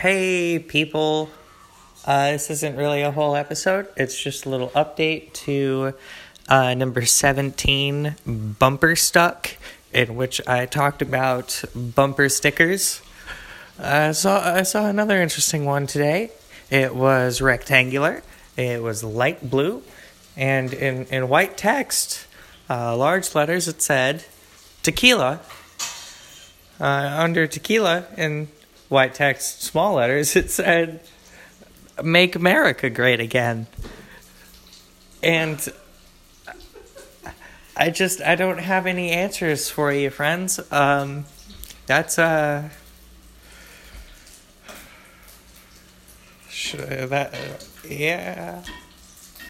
Hey, people. Uh, this isn't really a whole episode, it's just a little update to uh, number 17, Bumper Stuck, in which I talked about bumper stickers. I saw, I saw another interesting one today. It was rectangular, it was light blue, and in, in white text, uh, large letters, it said tequila. Uh, under tequila, in white text, small letters, it said make America great again. And I just I don't have any answers for you, friends. Um, that's uh, should, that uh, yeah.